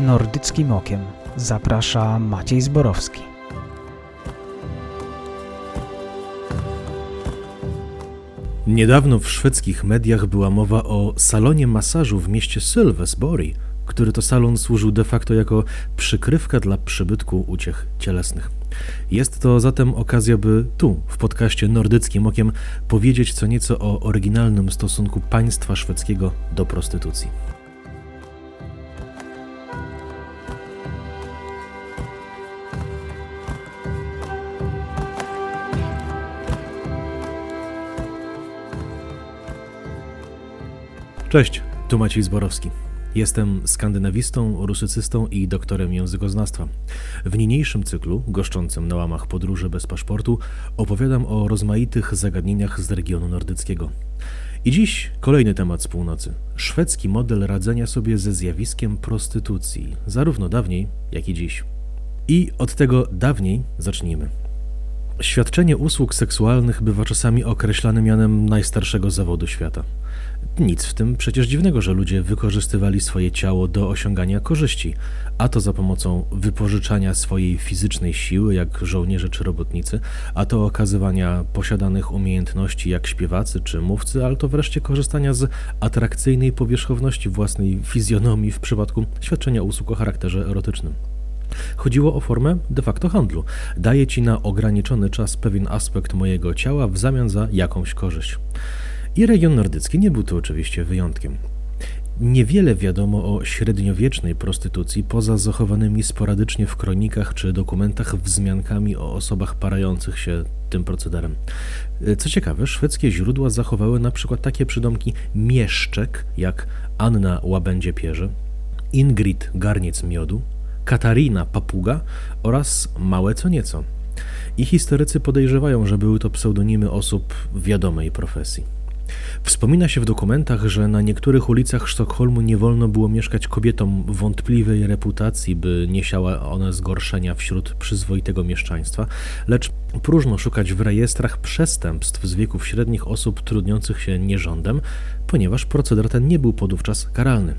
Nordyckim Okiem zaprasza Maciej Zborowski. Niedawno w szwedzkich mediach była mowa o salonie masażu w mieście Sylvesbury, który to salon służył de facto jako przykrywka dla przybytku uciech cielesnych. Jest to zatem okazja, by tu, w podcaście Nordyckim Okiem, powiedzieć co nieco o oryginalnym stosunku państwa szwedzkiego do prostytucji. Cześć, tu Maciej Zborowski. Jestem skandynawistą, rusycystą i doktorem językoznawstwa. W niniejszym cyklu, goszczącym na łamach podróży bez paszportu, opowiadam o rozmaitych zagadnieniach z regionu nordyckiego. I dziś kolejny temat z północy. Szwedzki model radzenia sobie ze zjawiskiem prostytucji, zarówno dawniej, jak i dziś. I od tego dawniej zacznijmy. Świadczenie usług seksualnych bywa czasami określane mianem najstarszego zawodu świata. Nic w tym przecież dziwnego, że ludzie wykorzystywali swoje ciało do osiągania korzyści, a to za pomocą wypożyczania swojej fizycznej siły, jak żołnierze czy robotnicy, a to okazywania posiadanych umiejętności, jak śpiewacy czy mówcy, ale to wreszcie korzystania z atrakcyjnej powierzchowności własnej fizjonomii w przypadku świadczenia usług o charakterze erotycznym. Chodziło o formę de facto handlu. Daję ci na ograniczony czas pewien aspekt mojego ciała w zamian za jakąś korzyść. I region nordycki nie był tu oczywiście wyjątkiem. Niewiele wiadomo o średniowiecznej prostytucji poza zachowanymi sporadycznie w kronikach czy dokumentach wzmiankami o osobach parających się tym procederem. Co ciekawe, szwedzkie źródła zachowały na przykład takie przydomki mieszczek jak Anna Łabędzie Pierze, Ingrid Garniec Miodu, Katarina Papuga oraz Małe Co Nieco. I historycy podejrzewają, że były to pseudonimy osób wiadomej profesji. Wspomina się w dokumentach, że na niektórych ulicach Sztokholmu nie wolno było mieszkać kobietom wątpliwej reputacji, by nie siała one zgorszenia wśród przyzwoitego mieszczaństwa, lecz próżno szukać w rejestrach przestępstw z wieków średnich osób trudniących się nierządem, ponieważ proceder ten nie był podówczas karalny.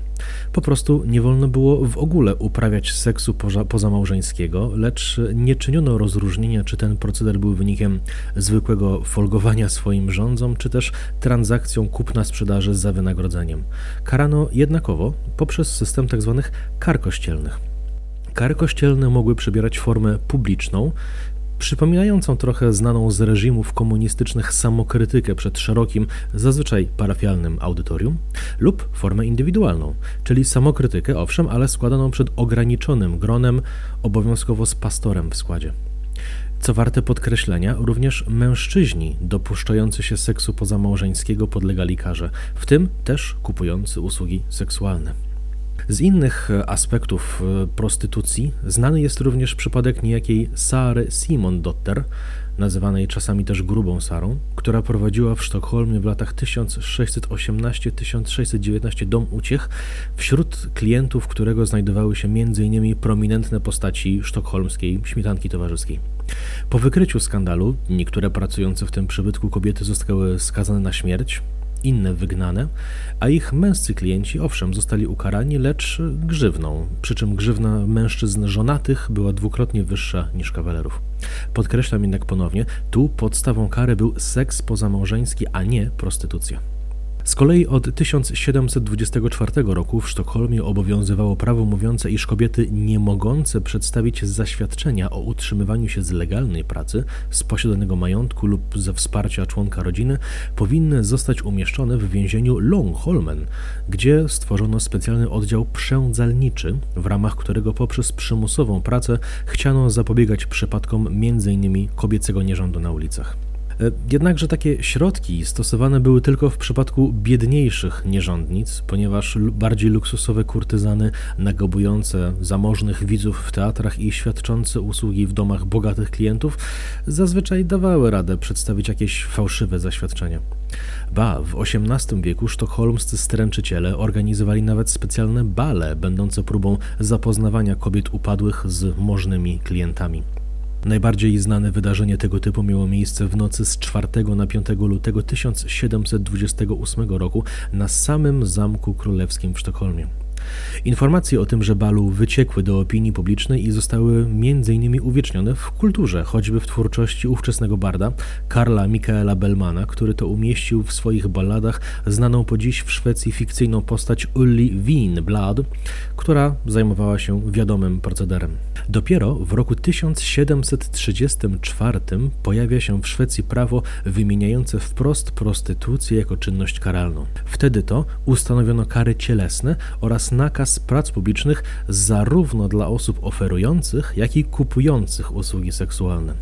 Po prostu nie wolno było w ogóle uprawiać seksu poza, pozamałżeńskiego, lecz nie czyniono rozróżnienia, czy ten proceder był wynikiem zwykłego folgowania swoim rządzom, czy też transakcją kupna-sprzedaży za wynagrodzeniem. Karano jednakowo poprzez system tzw. Tak kar kościelnych. Kary kościelne mogły przybierać formę publiczną, przypominającą trochę znaną z reżimów komunistycznych samokrytykę przed szerokim, zazwyczaj parafialnym audytorium, lub formę indywidualną, czyli samokrytykę, owszem, ale składaną przed ograniczonym gronem, obowiązkowo z pastorem w składzie. Co warte podkreślenia, również mężczyźni dopuszczający się seksu pozamałżeńskiego podlegali karze, w tym też kupujący usługi seksualne. Z innych aspektów e, prostytucji znany jest również przypadek niejakiej Sary Simon-Dotter, nazywanej czasami też grubą Sarą, która prowadziła w Sztokholmie w latach 1618-1619 dom uciech, wśród klientów którego znajdowały się m.in. prominentne postaci sztokholmskiej śmietanki towarzyskiej. Po wykryciu skandalu niektóre pracujące w tym przybytku kobiety zostały skazane na śmierć, inne wygnane, a ich męscy klienci owszem zostali ukarani, lecz grzywną, przy czym grzywna mężczyzn żonatych była dwukrotnie wyższa niż kawalerów. Podkreślam jednak ponownie, tu podstawą kary był seks pozamałżeński, a nie prostytucja. Z kolei od 1724 roku w Sztokholmie obowiązywało prawo mówiące, iż kobiety nie mogące przedstawić zaświadczenia o utrzymywaniu się z legalnej pracy, z posiadanego majątku lub ze wsparcia członka rodziny powinny zostać umieszczone w więzieniu Longholmen, gdzie stworzono specjalny oddział przędzalniczy, w ramach którego poprzez przymusową pracę chciano zapobiegać przypadkom m.in. kobiecego nierządu na ulicach. E, jednakże takie środki stosowane były tylko w przypadku biedniejszych nierządnic, ponieważ bardziej luksusowe kurtyzany nagobujące zamożnych widzów w teatrach i świadczące usługi w domach bogatych klientów zazwyczaj dawały radę przedstawić jakieś fałszywe zaświadczenia. Ba, w XVIII wieku sztokholmscy stręczyciele organizowali nawet specjalne bale, będące próbą zapoznawania kobiet upadłych z możnymi klientami. Najbardziej znane wydarzenie tego typu miało miejsce w nocy z 4 na 5 lutego 1728 roku na samym Zamku Królewskim w Sztokholmie. Informacje o tym, że Balu wyciekły do opinii publicznej i zostały m.in. uwiecznione w kulturze, choćby w twórczości ówczesnego barda Karla Michaela Bellmana, który to umieścił w swoich balladach znaną po dziś w Szwecji fikcyjną postać Ulli Wienblad, która zajmowała się wiadomym procederem. Dopiero w roku 1734 pojawia się w Szwecji prawo wymieniające wprost prostytucję jako czynność karalną. Wtedy to ustanowiono kary cielesne oraz nakaz prac publicznych zarówno dla osób oferujących, jak i kupujących usługi seksualne.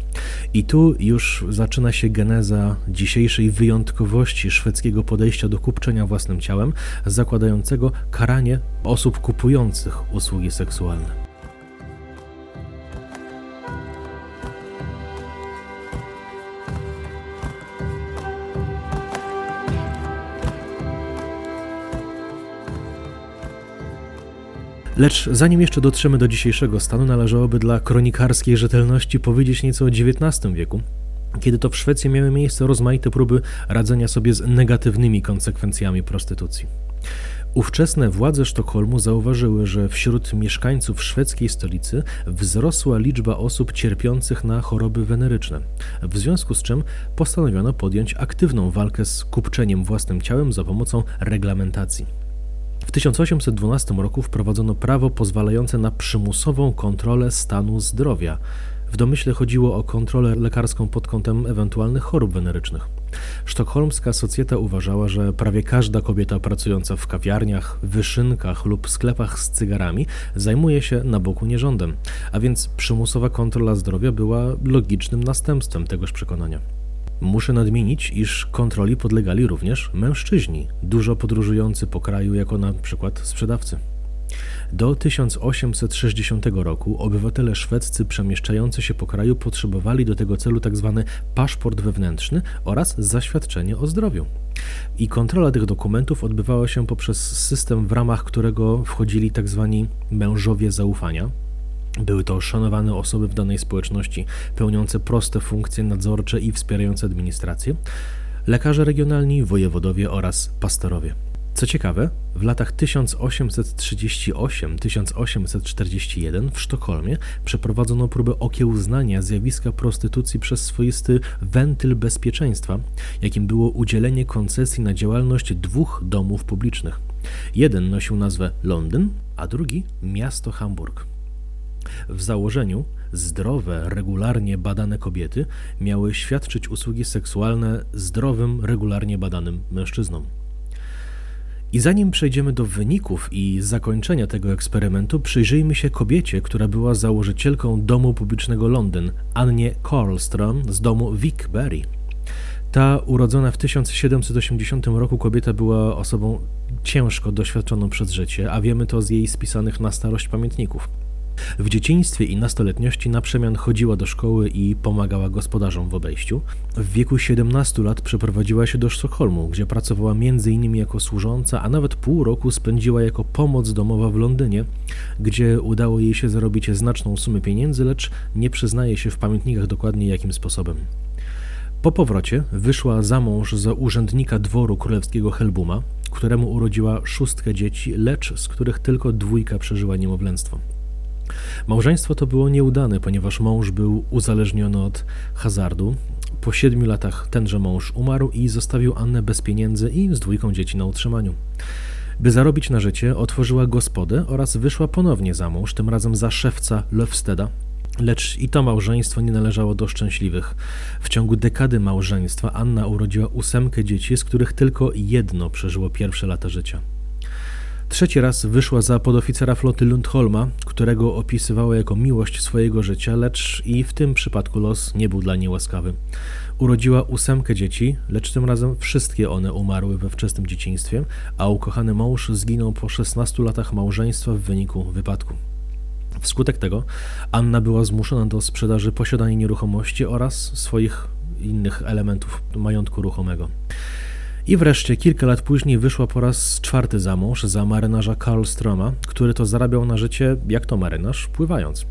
I tu już zaczyna się geneza dzisiejszej wyjątkowości szwedzkiego podejścia do kupczenia własnym ciałem, zakładającego karanie osób kupujących usługi seksualne. Lecz zanim jeszcze dotrzemy do dzisiejszego stanu, należałoby dla kronikarskiej rzetelności powiedzieć nieco o XIX wieku, kiedy to w Szwecji miały miejsce rozmaite próby radzenia sobie z negatywnymi konsekwencjami prostytucji. Ówczesne władze Sztokholmu zauważyły, że wśród mieszkańców szwedzkiej stolicy wzrosła liczba osób cierpiących na choroby weneryczne, w związku z czym postanowiono podjąć aktywną walkę z kupczeniem własnym ciałem za pomocą reglamentacji. W 1812 roku wprowadzono prawo pozwalające na przymusową kontrolę stanu zdrowia. W domyśle chodziło o kontrolę lekarską pod kątem ewentualnych chorób wenerycznych. Sztokholmska socjeta uważała, że prawie każda kobieta pracująca w kawiarniach, wyszynkach lub sklepach z cygarami zajmuje się na boku nierządem, a więc przymusowa kontrola zdrowia była logicznym następstwem tegoż przekonania. Muszę nadmienić, iż kontroli podlegali również mężczyźni, dużo podróżujący po kraju jako na przykład sprzedawcy. Do 1860 roku obywatele szwedzcy przemieszczający się po kraju potrzebowali do tego celu tzw. Tak paszport wewnętrzny oraz zaświadczenie o zdrowiu. I kontrola tych dokumentów odbywała się poprzez system, w ramach którego wchodzili tzw. Tak mężowie zaufania, były to szanowane osoby w danej społeczności, pełniące proste funkcje nadzorcze i wspierające administrację, lekarze regionalni, wojewodowie oraz pastorowie. Co ciekawe, w latach 1838-1841 w Sztokholmie przeprowadzono próbę okiełznania zjawiska prostytucji przez swoisty wentyl bezpieczeństwa, jakim było udzielenie koncesji na działalność dwóch domów publicznych. Jeden nosił nazwę Londyn, a drugi miasto Hamburg. W założeniu zdrowe, regularnie badane kobiety miały świadczyć usługi seksualne zdrowym, regularnie badanym mężczyznom. I zanim przejdziemy do wyników i zakończenia tego eksperymentu, przyjrzyjmy się kobiecie, która była założycielką domu publicznego Londyn, Annie Carlstrom z domu Wickberry. Ta urodzona w 1780 roku kobieta była osobą ciężko doświadczoną przez życie, a wiemy to z jej spisanych na starość pamiętników. W dzieciństwie i nastoletniości na przemian chodziła do szkoły i pomagała gospodarzom w obejściu. W wieku 17 lat przeprowadziła się do Sztokholmu, gdzie pracowała m.in. jako służąca, a nawet pół roku spędziła jako pomoc domowa w Londynie, gdzie udało jej się zarobić znaczną sumę pieniędzy, lecz nie przyznaje się w pamiętnikach dokładnie jakim sposobem. Po powrocie wyszła za mąż za urzędnika dworu królewskiego Helbuma, któremu urodziła szóstkę dzieci, lecz z których tylko dwójka przeżyła niemowlęctwo. Małżeństwo to było nieudane, ponieważ mąż był uzależniony od hazardu. Po siedmiu latach tenże mąż umarł i zostawił Annę bez pieniędzy i z dwójką dzieci na utrzymaniu. By zarobić na życie, otworzyła gospodę oraz wyszła ponownie za mąż, tym razem za szewca Löfsteda, Lecz i to małżeństwo nie należało do szczęśliwych. W ciągu dekady małżeństwa Anna urodziła ósemkę dzieci, z których tylko jedno przeżyło pierwsze lata życia. Trzeci raz wyszła za podoficera floty Lundholma, którego opisywała jako miłość swojego życia, lecz i w tym przypadku los nie był dla niej łaskawy. Urodziła ósemkę dzieci, lecz tym razem wszystkie one umarły we wczesnym dzieciństwie, a ukochany mąż zginął po 16 latach małżeństwa w wyniku wypadku. Wskutek tego Anna była zmuszona do sprzedaży posiadanej nieruchomości oraz swoich innych elementów majątku ruchomego. I wreszcie kilka lat później wyszła po raz czwarty za mąż za marynarza Karl Stroma, który to zarabiał na życie, jak to marynarz, pływając.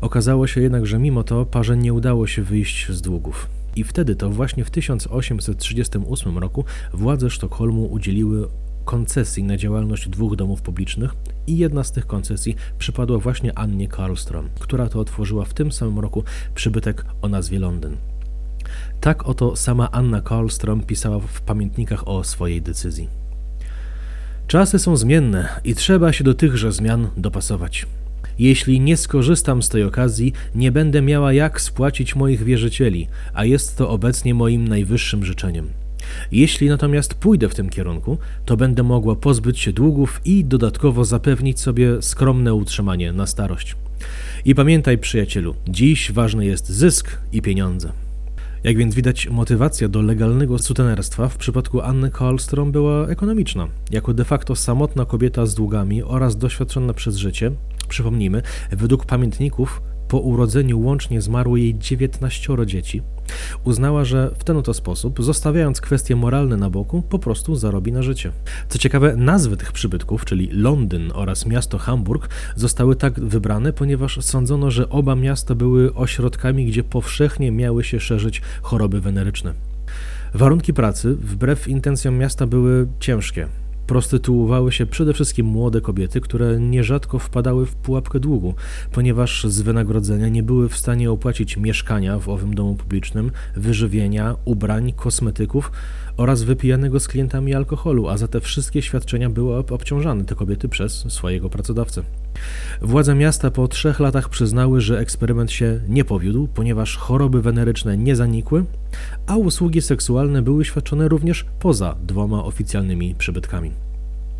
Okazało się jednak, że mimo to parze nie udało się wyjść z długów. I wtedy to właśnie w 1838 roku władze Sztokholmu udzieliły koncesji na działalność dwóch domów publicznych i jedna z tych koncesji przypadła właśnie Annie Karlstrom, która to otworzyła w tym samym roku przybytek o nazwie Londyn. Tak oto sama Anna Karlstrom pisała w pamiętnikach o swojej decyzji. Czasy są zmienne i trzeba się do tychże zmian dopasować. Jeśli nie skorzystam z tej okazji, nie będę miała jak spłacić moich wierzycieli, a jest to obecnie moim najwyższym życzeniem. Jeśli natomiast pójdę w tym kierunku, to będę mogła pozbyć się długów i dodatkowo zapewnić sobie skromne utrzymanie na starość. I pamiętaj, przyjacielu, dziś ważny jest zysk i pieniądze. Jak więc widać, motywacja do legalnego sutenerstwa w przypadku Anny Karlstrom była ekonomiczna. Jako de facto samotna kobieta z długami oraz doświadczona przez życie, przypomnijmy, według pamiętników po urodzeniu łącznie zmarło jej 19 dzieci, uznała, że w ten oto sposób, zostawiając kwestie moralne na boku, po prostu zarobi na życie. Co ciekawe, nazwy tych przybytków, czyli Londyn oraz miasto Hamburg, zostały tak wybrane, ponieważ sądzono, że oba miasta były ośrodkami, gdzie powszechnie miały się szerzyć choroby weneryczne. Warunki pracy, wbrew intencjom miasta, były ciężkie prostytuowały się przede wszystkim młode kobiety, które nierzadko wpadały w pułapkę długu, ponieważ z wynagrodzenia nie były w stanie opłacić mieszkania w owym domu publicznym, wyżywienia, ubrań, kosmetyków oraz wypijanego z klientami alkoholu, a za te wszystkie świadczenia były obciążane te kobiety przez swojego pracodawcę. Władze miasta po trzech latach przyznały, że eksperyment się nie powiódł, ponieważ choroby weneryczne nie zanikły, a usługi seksualne były świadczone również poza dwoma oficjalnymi przybytkami.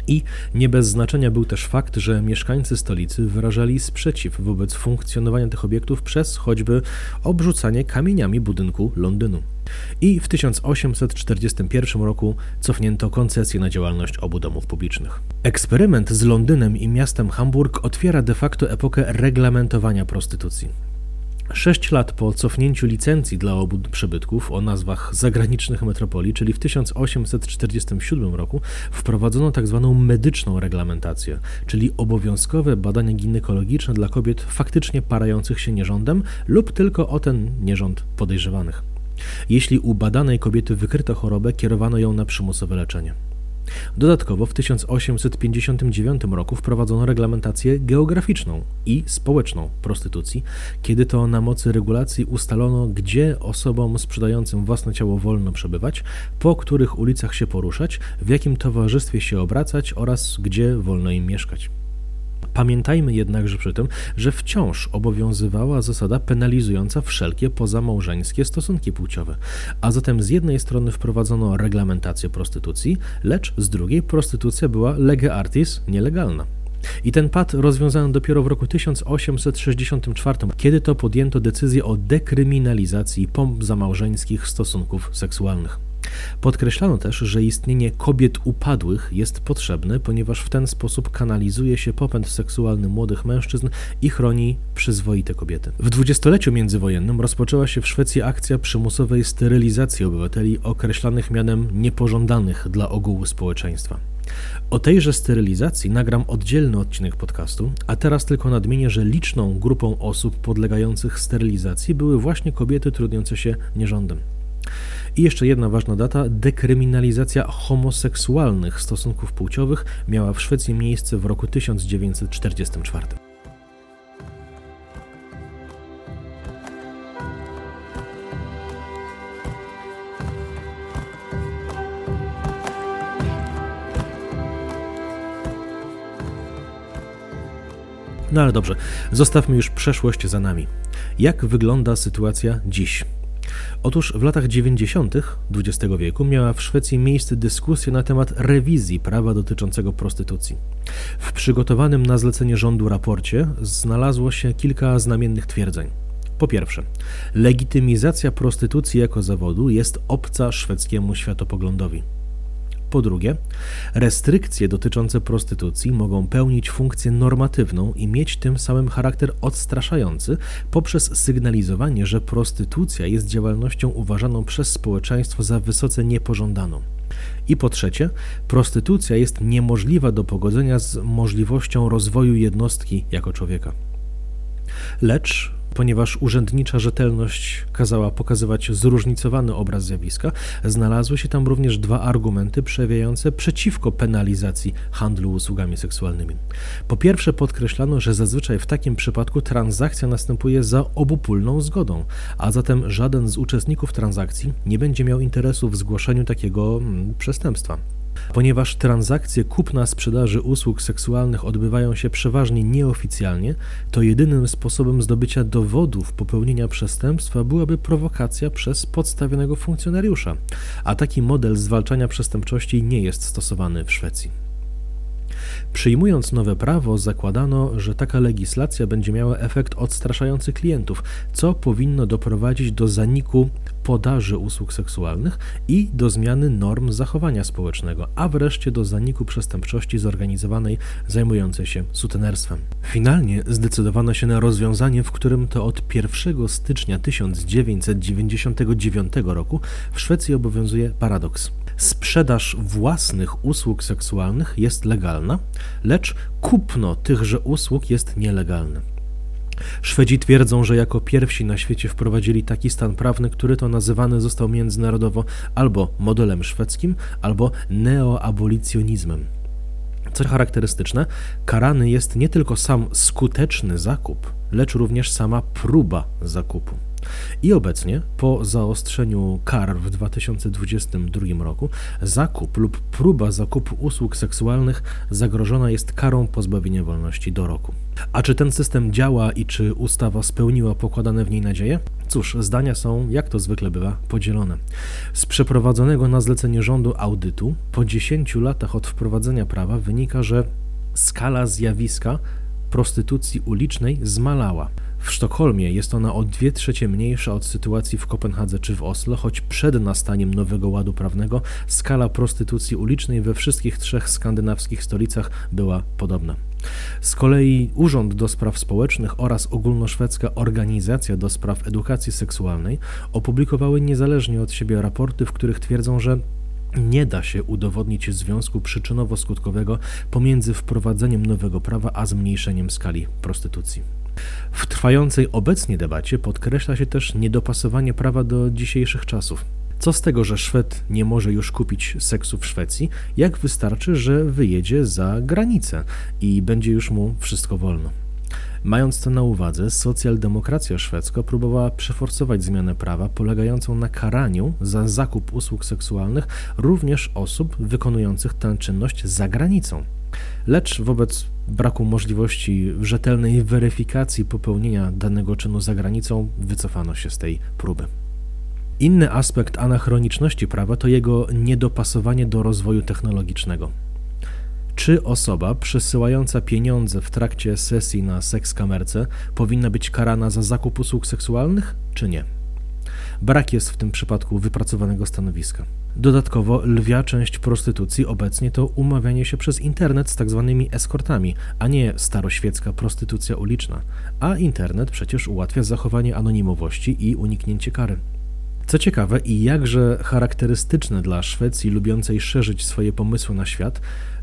I nie bez znaczenia był też fakt, że mieszkańcy stolicy wyrażali sprzeciw wobec funkcjonowania tych obiektów przez choćby obrzucanie kamieniami budynku Londynu. I w 1841 roku cofnięto koncesję na działalność obu domów publicznych. Eksperyment z Londynem i miastem Hamburg otwiera de facto epokę reglamentowania prostytucji. Sześć lat po cofnięciu licencji dla obu przybytków o nazwach zagranicznych metropolii, czyli w 1847 roku, wprowadzono tzw. Tak medyczną reglamentację, czyli obowiązkowe badania ginekologiczne dla kobiet faktycznie parających się nierządem lub tylko o ten nierząd podejrzewanych. Jeśli u badanej kobiety wykryto chorobę, kierowano ją na przymusowe leczenie. Dodatkowo w 1859 roku wprowadzono reglamentację geograficzną i społeczną prostytucji, kiedy to na mocy regulacji ustalono, gdzie osobom sprzedającym własne ciało wolno przebywać, po których ulicach się poruszać, w jakim towarzystwie się obracać oraz gdzie wolno im mieszkać. Pamiętajmy jednakże przy tym, że wciąż obowiązywała zasada penalizująca wszelkie pozamałżeńskie stosunki płciowe, a zatem z jednej strony wprowadzono reglamentację prostytucji, lecz z drugiej prostytucja była lege artis nielegalna. I ten pad rozwiązano dopiero w roku 1864, kiedy to podjęto decyzję o dekryminalizacji pomp zamałżeńskich stosunków seksualnych. Podkreślano też, że istnienie kobiet upadłych jest potrzebne, ponieważ w ten sposób kanalizuje się popęd seksualny młodych mężczyzn i chroni przyzwoite kobiety. W dwudziestoleciu międzywojennym rozpoczęła się w Szwecji akcja przymusowej sterylizacji obywateli określanych mianem niepożądanych dla ogółu społeczeństwa. O tejże sterylizacji nagram oddzielny odcinek podcastu, a teraz tylko nadmienię, że liczną grupą osób podlegających sterylizacji były właśnie kobiety trudniące się nierządem. I jeszcze jedna ważna data: dekryminalizacja homoseksualnych stosunków płciowych miała w Szwecji miejsce w roku 1944. No ale dobrze, zostawmy już przeszłość za nami. Jak wygląda sytuacja dziś? Otóż w latach 90. XX wieku miała w Szwecji miejsce dyskusja na temat rewizji prawa dotyczącego prostytucji. W przygotowanym na zlecenie rządu raporcie znalazło się kilka znamiennych twierdzeń. Po pierwsze, legitymizacja prostytucji jako zawodu jest obca szwedzkiemu światopoglądowi. Po drugie, restrykcje dotyczące prostytucji mogą pełnić funkcję normatywną i mieć tym samym charakter odstraszający poprzez sygnalizowanie, że prostytucja jest działalnością uważaną przez społeczeństwo za wysoce niepożądaną. I po trzecie, prostytucja jest niemożliwa do pogodzenia z możliwością rozwoju jednostki jako człowieka. Lecz Ponieważ urzędnicza rzetelność kazała pokazywać zróżnicowany obraz zjawiska, znalazły się tam również dwa argumenty przejawiające przeciwko penalizacji handlu usługami seksualnymi. Po pierwsze, podkreślano, że zazwyczaj w takim przypadku transakcja następuje za obopólną zgodą, a zatem żaden z uczestników transakcji nie będzie miał interesu w zgłoszeniu takiego mm, przestępstwa. Ponieważ transakcje kupna-sprzedaży usług seksualnych odbywają się przeważnie nieoficjalnie, to jedynym sposobem zdobycia dowodów popełnienia przestępstwa byłaby prowokacja przez podstawionego funkcjonariusza, a taki model zwalczania przestępczości nie jest stosowany w Szwecji. Przyjmując nowe prawo, zakładano, że taka legislacja będzie miała efekt odstraszający klientów, co powinno doprowadzić do zaniku podaży usług seksualnych i do zmiany norm zachowania społecznego, a wreszcie do zaniku przestępczości zorganizowanej zajmującej się sutenerstwem. Finalnie zdecydowano się na rozwiązanie, w którym to od 1 stycznia 1999 roku w Szwecji obowiązuje paradoks. Sprzedaż własnych usług seksualnych jest legalna, lecz kupno tychże usług jest nielegalne. Szwedzi twierdzą, że jako pierwsi na świecie wprowadzili taki stan prawny, który to nazywany został międzynarodowo albo modelem szwedzkim, albo neoabolicjonizmem. Co charakterystyczne, karany jest nie tylko sam skuteczny zakup, lecz również sama próba zakupu. I obecnie, po zaostrzeniu kar w 2022 roku, zakup lub próba zakupu usług seksualnych zagrożona jest karą pozbawienia wolności do roku. A czy ten system działa i czy ustawa spełniła pokładane w niej nadzieje? Cóż, zdania są, jak to zwykle bywa, podzielone. Z przeprowadzonego na zlecenie rządu audytu, po 10 latach od wprowadzenia prawa wynika, że skala zjawiska prostytucji ulicznej zmalała. W Sztokholmie jest ona o 2 trzecie mniejsza od sytuacji w Kopenhadze czy w Oslo, choć przed nastaniem nowego ładu prawnego skala prostytucji ulicznej we wszystkich trzech skandynawskich stolicach była podobna. Z kolei Urząd do Spraw Społecznych oraz Ogólnoszwedzka Organizacja do Spraw Edukacji Seksualnej opublikowały niezależnie od siebie raporty, w których twierdzą, że nie da się udowodnić związku przyczynowo-skutkowego pomiędzy wprowadzeniem nowego prawa a zmniejszeniem skali prostytucji. W trwającej obecnie debacie podkreśla się też niedopasowanie prawa do dzisiejszych czasów. Co z tego, że Szwed nie może już kupić seksu w Szwecji, jak wystarczy, że wyjedzie za granicę i będzie już mu wszystko wolno. Mając to na uwadze, socjaldemokracja szwedzka próbowała przeforsować zmianę prawa polegającą na karaniu za zakup usług seksualnych również osób wykonujących tę czynność za granicą. Lecz wobec braku możliwości rzetelnej weryfikacji popełnienia danego czynu za granicą wycofano się z tej próby. Inny aspekt anachroniczności prawa to jego niedopasowanie do rozwoju technologicznego. Czy osoba przesyłająca pieniądze w trakcie sesji na seks kamerce powinna być karana za zakup usług seksualnych, czy nie? Brak jest w tym przypadku wypracowanego stanowiska. Dodatkowo lwia część prostytucji obecnie to umawianie się przez internet z tak zwanymi eskortami, a nie staroświecka prostytucja uliczna. A internet przecież ułatwia zachowanie anonimowości i uniknięcie kary. Co ciekawe i jakże charakterystyczne dla Szwecji lubiącej szerzyć swoje pomysły na świat,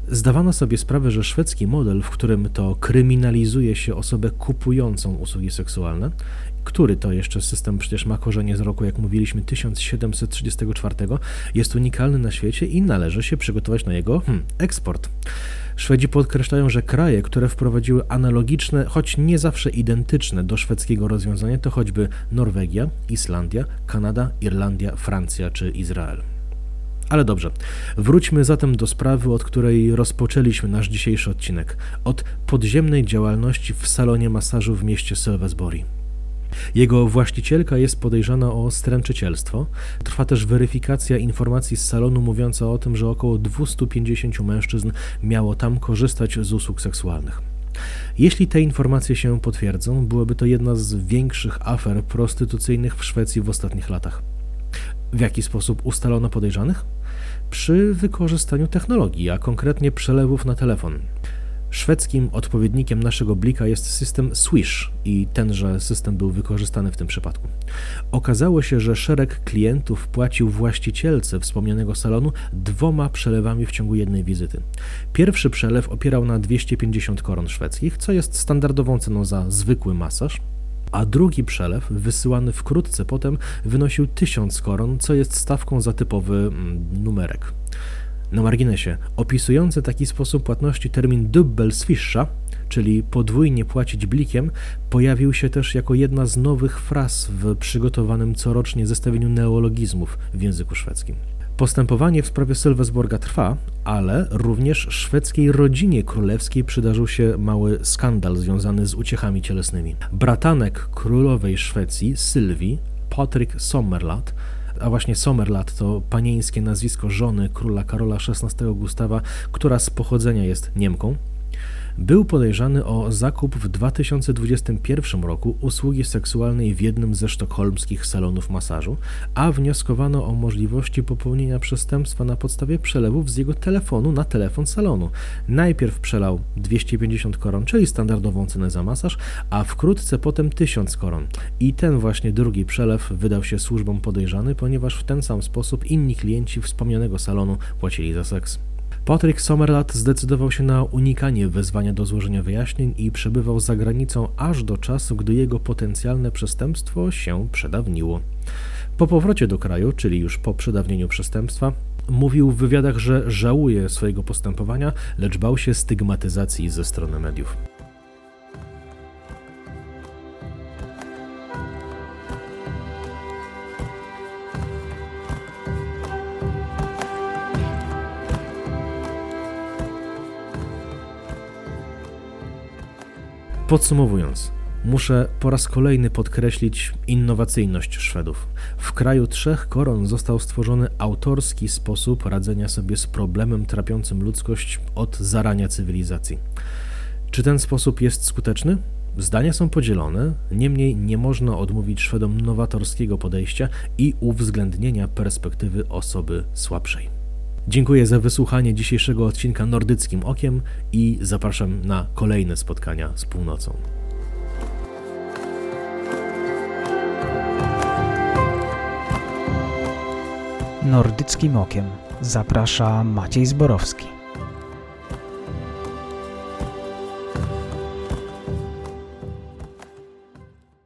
zdawano sobie sprawę, że szwedzki model, w którym to kryminalizuje się osobę kupującą usługi seksualne, który to jeszcze system przecież ma korzenie z roku, jak mówiliśmy, 1734, jest unikalny na świecie i należy się przygotować na jego hmm, eksport. Szwedzi podkreślają, że kraje, które wprowadziły analogiczne, choć nie zawsze identyczne do szwedzkiego rozwiązania, to choćby Norwegia, Islandia, Kanada, Irlandia, Francja czy Izrael. Ale dobrze, wróćmy zatem do sprawy, od której rozpoczęliśmy nasz dzisiejszy odcinek od podziemnej działalności w salonie masażu w mieście Sylvesbury. Jego właścicielka jest podejrzana o stręczycielstwo. Trwa też weryfikacja informacji z salonu mówiąca o tym, że około 250 mężczyzn miało tam korzystać z usług seksualnych. Jeśli te informacje się potwierdzą, byłoby to jedna z większych afer prostytucyjnych w Szwecji w ostatnich latach. W jaki sposób ustalono podejrzanych? Przy wykorzystaniu technologii, a konkretnie przelewów na telefon. Szwedzkim odpowiednikiem naszego blika jest system Swish i tenże system był wykorzystany w tym przypadku. Okazało się, że szereg klientów płacił właścicielce wspomnianego salonu dwoma przelewami w ciągu jednej wizyty. Pierwszy przelew opierał na 250 koron szwedzkich, co jest standardową ceną za zwykły masaż, a drugi przelew, wysyłany wkrótce potem, wynosił 1000 koron, co jest stawką za typowy mm, numerek. Na marginesie, opisujący taki sposób płatności termin dubbelsfischa, czyli podwójnie płacić blikiem, pojawił się też jako jedna z nowych fraz w przygotowanym corocznie zestawieniu neologizmów w języku szwedzkim. Postępowanie w sprawie Sylwesborga trwa, ale również szwedzkiej rodzinie królewskiej przydarzył się mały skandal związany z uciechami cielesnymi. Bratanek królowej Szwecji, Sylwii, Patryk Sommerlat, a właśnie Sommerlat to panieńskie nazwisko żony króla Karola XVI Gustawa, która z pochodzenia jest Niemką, był podejrzany o zakup w 2021 roku usługi seksualnej w jednym ze sztokholmskich salonów masażu, a wnioskowano o możliwości popełnienia przestępstwa na podstawie przelewów z jego telefonu na telefon salonu. Najpierw przelał 250 koron, czyli standardową cenę za masaż, a wkrótce potem 1000 koron. I ten właśnie drugi przelew wydał się służbom podejrzany, ponieważ w ten sam sposób inni klienci wspomnianego salonu płacili za seks. Patrick Sommerlat zdecydował się na unikanie wezwania do złożenia wyjaśnień i przebywał za granicą aż do czasu, gdy jego potencjalne przestępstwo się przedawniło. Po powrocie do kraju, czyli już po przedawnieniu przestępstwa, mówił w wywiadach, że żałuje swojego postępowania, lecz bał się stygmatyzacji ze strony mediów. Podsumowując, muszę po raz kolejny podkreślić innowacyjność Szwedów. W kraju trzech koron został stworzony autorski sposób radzenia sobie z problemem trapiącym ludzkość od zarania cywilizacji. Czy ten sposób jest skuteczny? Zdania są podzielone, niemniej nie można odmówić Szwedom nowatorskiego podejścia i uwzględnienia perspektywy osoby słabszej. Dziękuję za wysłuchanie dzisiejszego odcinka Nordyckim Okiem i zapraszam na kolejne spotkania z północą. Nordyckim Okiem zaprasza Maciej Zborowski.